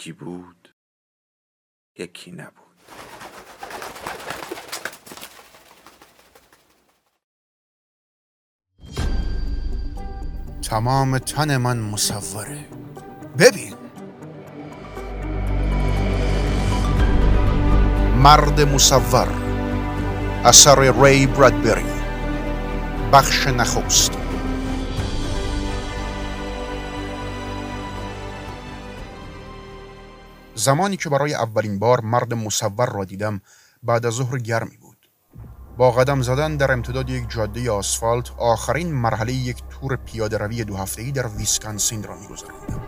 یکی بود یکی نبود. تمام تن من مصوره. ببین. مرد مصور اثر ری برادبری بخش نخست. زمانی که برای اولین بار مرد مصور را دیدم بعد از ظهر گرمی بود با قدم زدن در امتداد یک جاده آسفالت آخرین مرحله یک تور پیاده روی دو هفته‌ای در ویسکانسین را می‌گذراندم.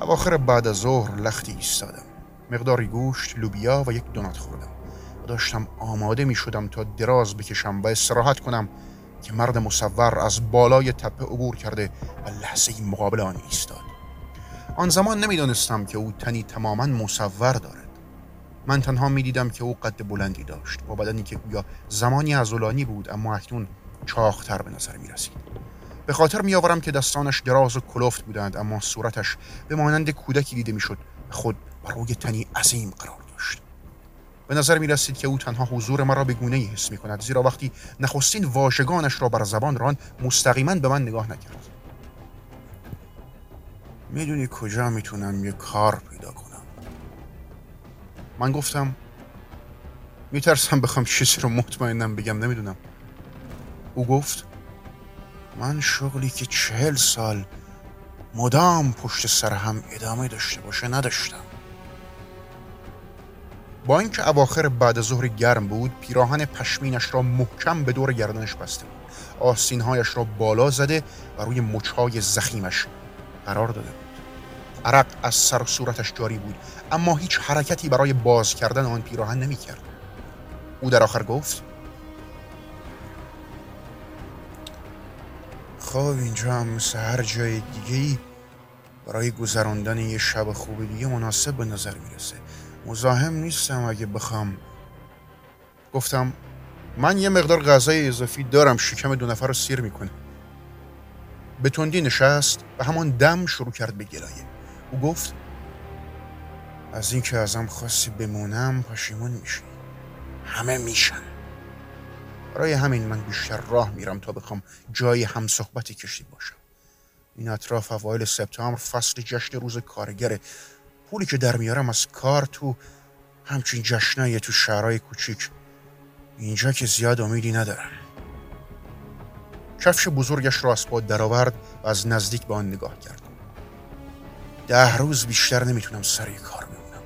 اواخر بعد از ظهر لختی ایستادم. مقداری گوشت، لوبیا و یک دونات خوردم. و داشتم آماده می شدم تا دراز بکشم و استراحت کنم که مرد مصور از بالای تپه عبور کرده و لحظه مقابل آن ایستاد. آن زمان نمی‌دانستم که او تنی تماما مصور دارد. من تنها می‌دیدم که او قد بلندی داشت با بدنی که گویا زمانی ازولانی بود اما اکنون چاختر به نظر می رسید به خاطر میآورم که دستانش دراز و کلفت بودند اما صورتش به مانند کودکی دیده می‌شد خود بر روی تنی عظیم قرار داشت. به نظر می رسید که او تنها حضور مرا به گونه حس می کند زیرا وقتی نخستین واژگانش را بر زبان ران مستقیما به من نگاه نکرد. می‌دونی کجا می‌تونم یه کار پیدا کنم. من گفتم میترسم بخوام چیزی رو مطمئنم بگم نمی‌دونم. او گفت من شغلی که چهل سال مدام پشت سر هم ادامه داشته باشه نداشتم. با اینکه اواخر بعد ظهر گرم بود پیراهن پشمینش را محکم به دور گردنش بسته بود. آستینهایش را بالا زده و روی مچهای زخیمش قرار داده بود. عرق از سر و صورتش جاری بود اما هیچ حرکتی برای باز کردن آن پیراهن نمی کرد. او در آخر گفت خب اینجا هم مثل هر جای دیگه ای برای گذراندن یه شب خوب دیگه مناسب به نظر می‌رسه. مزاحم نیستم اگه بخوام. گفتم من یه مقدار غذای اضافی دارم شکم دو نفر رو سیر می‌کنه. به تندی نشست و همان دم شروع کرد به گلایه. او گفت از اینکه ازم خواستی بمونم پشیمون میشی. همه میشن. برای همین من بیشتر راه میرم تا بخوام جای هم صحبتی کشید باشم. این اطراف اوایل سپتامبر فصل جشن روز کارگره پولی که در میارم از کار تو همچین جشنایی تو شهرهای کوچیک. اینجا که زیاد امیدی ندارم. کفش بزرگش را از پا درآورد و از نزدیک به آن نگاه کرد. ده روز بیشتر نمی‌تونم سر کار بمونم.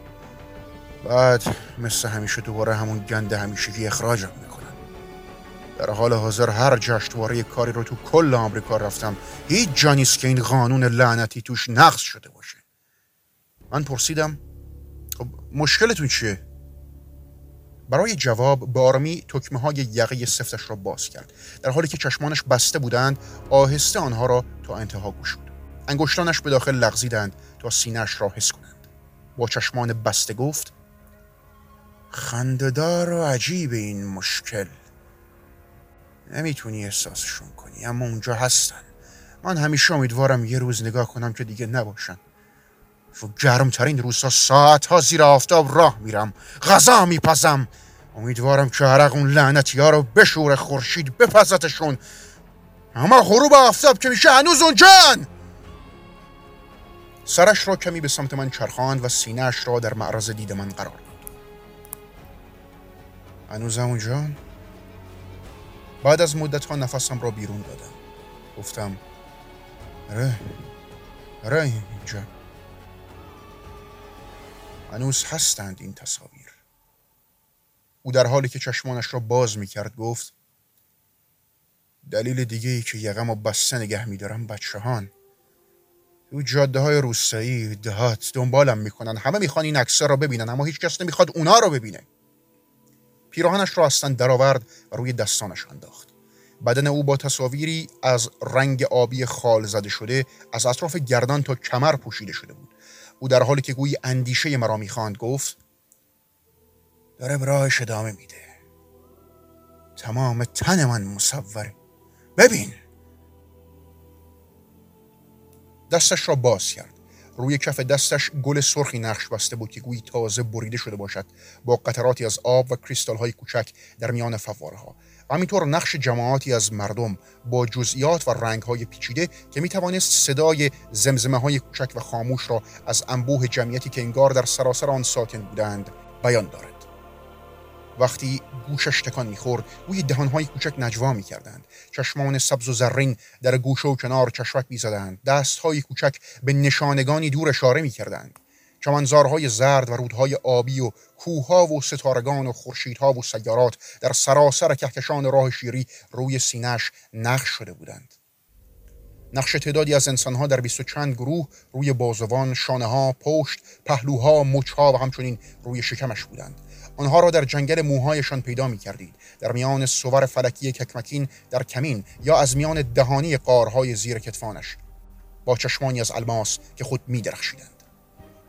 بعد مثل همیشه دوباره همون گنده همیشگی اخراجم می‌کنن. در حال حاضر هر جشنواره کاری رو تو کل آمریکا رفتم. هیچ جا نیست که این قانون لعنتی توش نقض شده باشه. من پرسیدم خب مشکلتون چیه؟ برای جواب به آرامی تکمه های یقه سفتش را باز کرد. در حالی که چشمانش بسته بودند آهسته آنها را تا انتها گشود. انگشتانش به داخل لغزیدند تا سینهش را حس کنند. با چشمان بسته گفت خنددار و عجیب این مشکل. نمی‌تونی احساسشون کنی اما اونجا هستن. من همیشه امیدوارم یه روز نگاه کنم که دیگه نباشن. و گرمترین روزها ساعتها زیر آفتاب راه میرم غذا میپزم. امیدوارم که عرق اون لعنتی ها رو بشور خورشید بپزتشون. اما غروب آفتاب که میشه هنوز اونجان سرش را کمی به سمت من چرخاند و سینهاش را در معرض دید من قرار داد. هنوزم اونجا؟ بعد از مدت ها نفسم را بیرون دادم. گفتم ره ره اینجا. هنوز هستند این تصاویر. او در حالی که چشمانش را باز می کرد گفت دلیل دیگه ای که یقم و بسته نگه میدارم بچه هان تو جاده های روستایی دهات دنبالم می‌کنن. همه می‌خوان این عکسا رو ببینن اما هیچ کس نمی‌خواد اونا رو ببینه. پیراهنش را اصلا درآورد و روی دستانش انداخت. بدن او با تصاویری از رنگ آبی خال زده شده از اطراف گردان تا کمر پوشیده شده بود. او در حالی که گویی اندیشه مرا می‌خواند گفت داره به راهش ادامه میده. تمام تن من مصوره. ببین. دستش را باز کرد. روی کف دستش گل سرخی نقش بسته بود که گویی تازه بریده شده باشد. با قطراتی از آب و کریستال های کوچک در میان فواره ها و همینطور نقش جماعاتی از مردم با جزئیات و رنگ های پیچیده که می توانست صدای زمزمه های کوچک و خاموش را از انبوه جمعیتی که انگار در سراسر آن ساکن بودند بیان دارد. وقتی گوشش تکان می‌خورد روی دهانهای کوچک نجوا می‌کردند. چشمان سبز و زرین در گوشه و کنار چشمک می‌زدند. دستهای کوچک به نشانگانی دور اشاره می‌کردند. چمنزارهای زرد و رودهای آبی و کوهها و ستارگان و خورشیدها و سیارات در سراسر کهکشان راه شیری روی سینهش نقش شده بودند. نقش تعدادی از انسانها در بیست و چند گروه روی بازوان، شانه ها، پشت، پهلوها، مچها و همچنین روی شکمش بودند. آنها را در جنگل موهایشان پیدا می کردید. در میان سوور فلکی ککمکین در کمین یا از میان دهانی قارهای زیر کتفانش با چشمانی از الماس که خود می درخشیدند.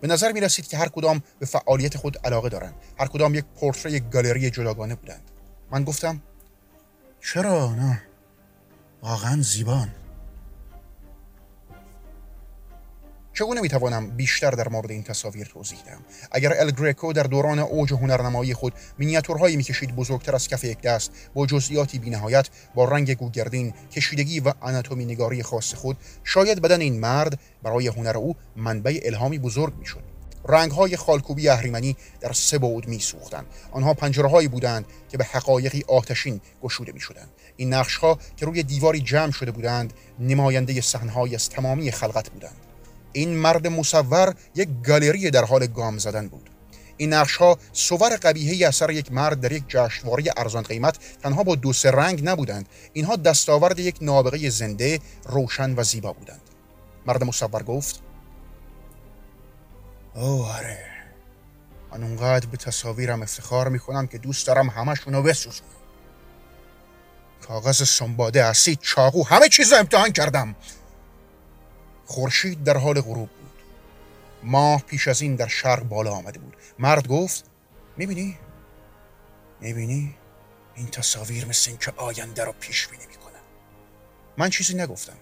به نظر می رسید که هر کدام به فعالیت خود علاقه دارند. هر کدام یک پورتری گالری جداگانه بودند. من گفتم چرا نه؟ واقعا زیبان. چگونه می‌توانم بیشتر در مورد این تصاویر توضیح دهم اگر ال گریکو در دوران اوج هنرنمایی خود مینیاتورهایی می‌کشید بزرگتر از کف یک دست با جزئیاتی بینهایت با رنگ گوگردین کشیدگی و آناتومی نگاری خاص خود شاید بدن این مرد برای هنر او منبع الهامی بزرگ می‌شد رنگ های خالکوبی اهریمنی در سه بعد می سوختند. آنها پنجره بودند که به حقایقی آتشین گشوده می شدند. این نقش ها که روی دیواری جمع شده بودند نماینده صحنه‌های از تمامی خلقت بودند. این مرد مصور یک گالری در حال گام زدن بود. این نقش ها صور قبیهی اثر یک مرد در یک جشنواره ارزان قیمت تنها با دو سه رنگ نبودند. اینها دستاورد یک نابغه زنده روشن و زیبا بودند. مرد مصور گفت او آره من اونقدر به تصاویرم افتخار می‌کنم که دوست دارم همشونو بسوزونم کاغذ سنباده اسید چاقو همه چیز رو امتحان کردم. خورشید در حال غروب بود. ماه پیش از این در شرق بالا آمده بود. مرد گفت می‌بینی؟ می‌بینی؟ این تصاویر مثل این که آینده رو پیش بینی می‌کنن. من چیزی نگفتم.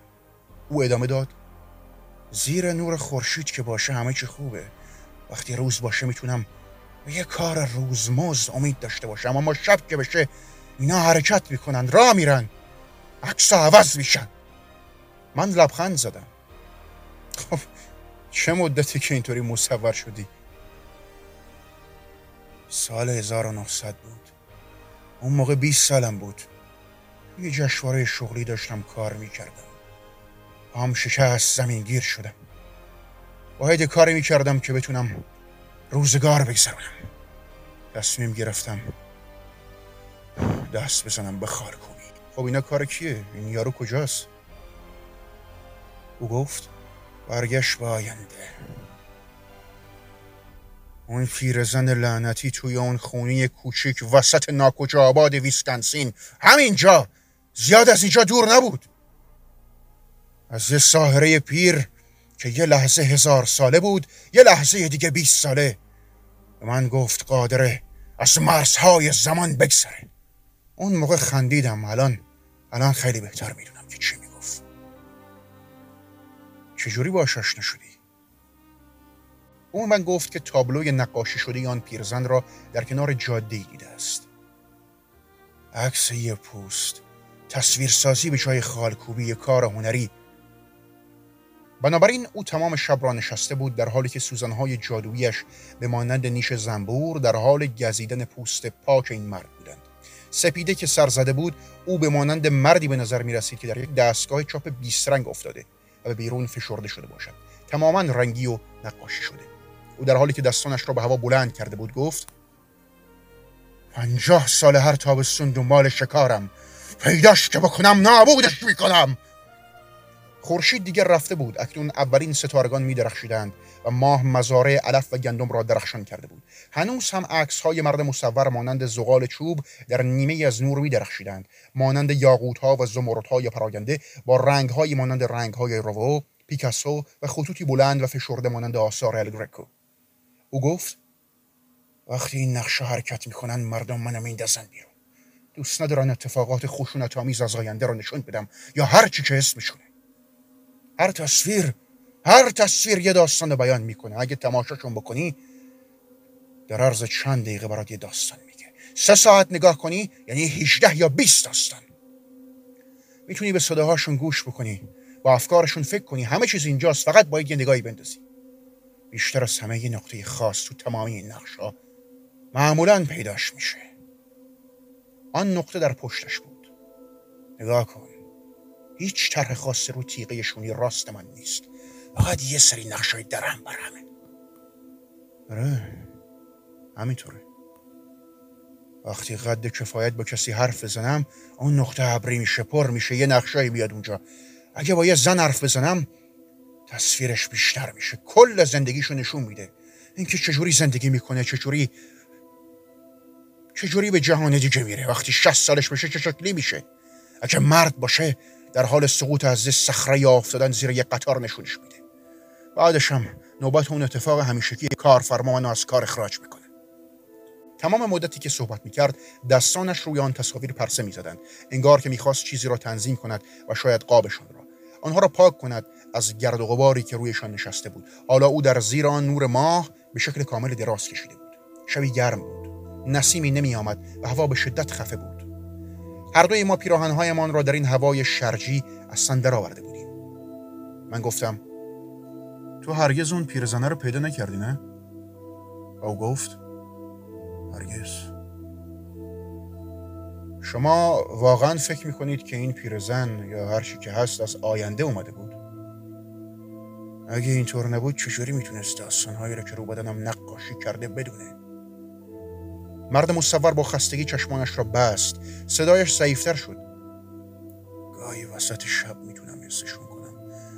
او ادامه داد زیر نور خورشید که باشه همه چی خوبه. وقتی روز باشه می‌تونم به یه کار روزمز امید داشته باشم اما شب که بشه اینا حرکت می‌کنن راه میرن. عکس عوض میشن. من لبخند زدم. خب چه مدتی که اینطوری مصور شدی؟ سال 1900 بود اون موقع 20 سالم بود یه جشنواره شغلی داشتم کار می‌کردم هم شکست زمین گیر شدم باید کاری می‌کردم که بتونم روزگار بگذرونم تصمیم گرفتم دست بزنم به خارکوبی خب اینا کار کیه؟ این یارو کجاست؟ او گفت برگشت به آینده. اون پیرزن لعنتی توی اون خونی کوچیک وسط ناکجا آباد ویسکانسین همینجا! زیاد از اینجا دور نبود. از یه ساهره پیر که یه لحظه هزار ساله بود یه لحظه دیگه بیست ساله. به من گفت قادره از مرزهای زمان بگذره. اون موقع خندیدم. الان الان خیلی بهتر می‌دونم که چی چجوری باش آشنا شدی؟ او من گفت که تابلوی نقاشی شده آن پیرزن را در کنار جاده دیده است. عکس یه پوست. تصویرسازی به جای خالکوبی کار هنری. بنابراین او تمام شب را نشسته بود در حالی که سوزنهای جادویش به مانند نیش زنبور در حال گزیدن پوست پاک این مرد بودند. سپیده که سر زده بود او به مانند مردی به نظر می رسید که در یک دستگاه چاپ بیست رنگ افتاده. و به بیرون فشرده شده باشد. تماما رنگی و نقاشی شده. او در حالی که دستانش را به هوا بلند کرده بود گفت پنجاه سال هر تابستون دنبال شکارم. پیداش که بکنم نابودش می‌کنم. خورشید دیگر رفته بود. اکنون اولین ستارگان می درخشیدند و ماه مزارع علف و گندم را درخشان کرده بود. هنوز هم عکس های مرد مصور مانند زغال چوب در نیمه از نور می درخشیدند مانند یاقوت ها و زمرد های پراگنده با رنگ های مانند رنگ های روو پیکاسو و خطوطی بلند و فشرده مانند آثار الگرکو او گفت وقتی این نقشه حرکت می‌کنن مردم منم میندازن بیرون. دوست ندارن اتفاقات خشونت آمیز از آینده را نشون بدم یا هر چی که اسمشونه. هر تصویر هر تصویر یه داستان بیان می‌کنه. اگه تماشاشون بکنی در عرض چند دقیقه برات یه داستان میگه. سه ساعت نگاه کنی یعنی 18 یا 20 داستان. می‌تونی به صداهاشون گوش بکنی با افکارشون فکر کنی. همه چیز اینجاست فقط باید یه نگاهی بندازی. بیشتر از همه یه نقطه خاص تو تمامی این نقشا معمولا پیداش میشه. آن نقطه در پشتش بود. نگاه کن. هیچ طرح خاص رو تیغه شونی راست من نیست. فقط یه سری نقشای درهم برهمه آره همینطوره. وقتی قد کفایت با کسی حرف بزنم اون نقطه ابری میشه پر میشه یه نقشایی بیاد اونجا. اگه با یه زن حرف بزنم تصویرش بیشتر میشه. کل زندگیشو نشون میده. اینکه چجوری زندگی می‌کنه چجوری چجوری به جهان دیگه میره. وقتی 60 سالش بشه چه شکلی میشه؟ اگه مرد باشه در حال سقوط از صخره یا افتادن زیر یک قطار نشونش میده. بعدش هم نوبت اون اتفاق همیشگی کارفرما منو از کار اخراج می‌کنه. تمام مدتی که صحبت می‌کرد دستانش روی آن تصاویر پرسه می‌زدند انگار که می‌خواست چیزی را تنظیم کند و شاید قابشان را. آنها را پاک کند از گرد و غباری که رویشان نشسته بود. حالا او در زیر آن نور ماه به شکل کامل دراز کشیده بود. شبی گرم بود. نسیمی نمی آمد و هوا به شدت خفه بود. هر دوی ما پیراهنهایمان را در این هوای شرجی از سن آورده بودیم. من گفتم تو هرگز اون پیرزنه رو پیدا نکردی نه؟ او گفت هرگز. شما واقعا فکر می‌کنید که این پیرزن یا هر چی که هست از آینده اومده بود؟ اگه اینطور نبود چجوری می‌تونست داستانهایی رو که رو بدنم نقاشی کرده بدونه؟ مرد مصور با خستگی چشمانش را بست. صدایش ضعیفتر شد. گاهی وسط شب می‌تونم حسشون کنم.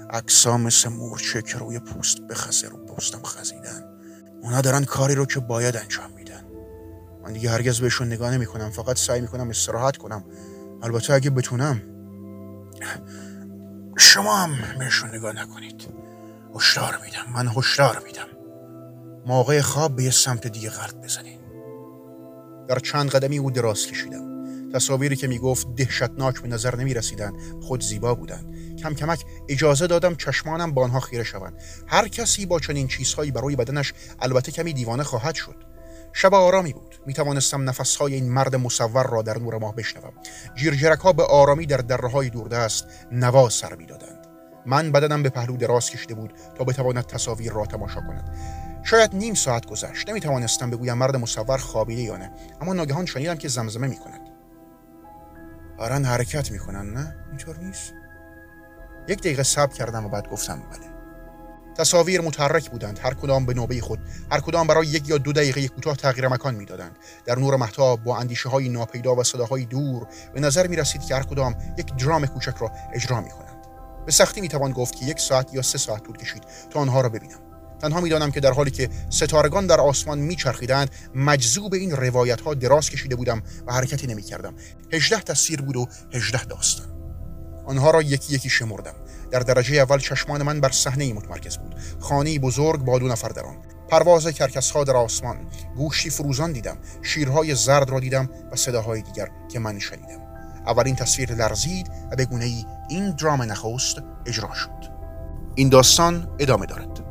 اکسا مثل مورچه که روی پوست بخزه رو پوستم خزیدن. اونا دارن کاری رو که باید انجام میدن. من دیگه هرگز بهشون نگاه نمی کنم فقط سعی می‌کنم استراحت کنم. البته اگه بتونم. شما هم بهشون نگاه نکنید. هشدار میدم. من هشدار میدم. موقع خواب به یه سمت دیگه غلط بزنید در چند قدمی او دراز کشیدم تصاویری که می‌گفت دهشتناک به نظر نمی رسیدند خود زیبا بودند. کم کمک اجازه دادم چشمانم با آنها خیره شوند. هر کسی با چنین چیزهایی برای بدنش البته کمی دیوانه خواهد شد. شب آرامی بود. می توانستم نفسهای این مرد مصور را در نور ماه بشنوم. جیرجرک ها به آرامی در دره های دوردست نوا سر می‌دادند. من بدنم به پهلو دراز کشیده بود تا بتواند تصاویر را تماشا کند. شاید نیم ساعت گذشت. نمی توانستم بگویم مرد مصور خوابیده یا نه اما ناگهان شنیدم که زمزمه می کند آرن حرکت می‌کنن نه؟ اینطور نیست؟ یک دقیقه صبر کردم و بعد گفتم بله. تصاویر متحرک بودند. هر کدام به نوبه خود هر کدام برای یک یا دو دقیقه کوتاه تغییر مکان می‌دادند. در نور محتاب با اندیشه های ناپیدا و صداهای دور به نظر می رسید که هر کدام یک درام کوچک را اجرا می کنند به سختی می توان گفت که یک ساعت یا سه ساعت طول کشید تا آنها را ببینم. تنها می‌دانم که در حالی که ستارگان در آسمان میچرخیدند مجذوب این روایت ها دراز کشیده بودم و حرکتی نمی کردم هجده تصویر بود و هجده داستان. آنها را یکی یکی شمردم. در درجه اول چشمان من بر صحنه متمرکز بود. خانه بزرگ با دو نفر در آن. پرواز کرکس ها در آسمان. گوشی فروزان دیدم. شیرهای زرد را دیدم و صداهای دیگر که من شنیدم. اولین تصویر لرزید و به گونه ای این درام نخست اجرا شد. این داستان ادامه دارد.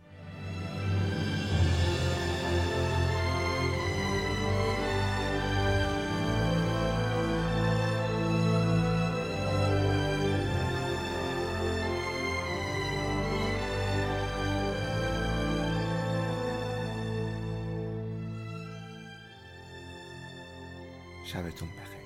sabes tú un.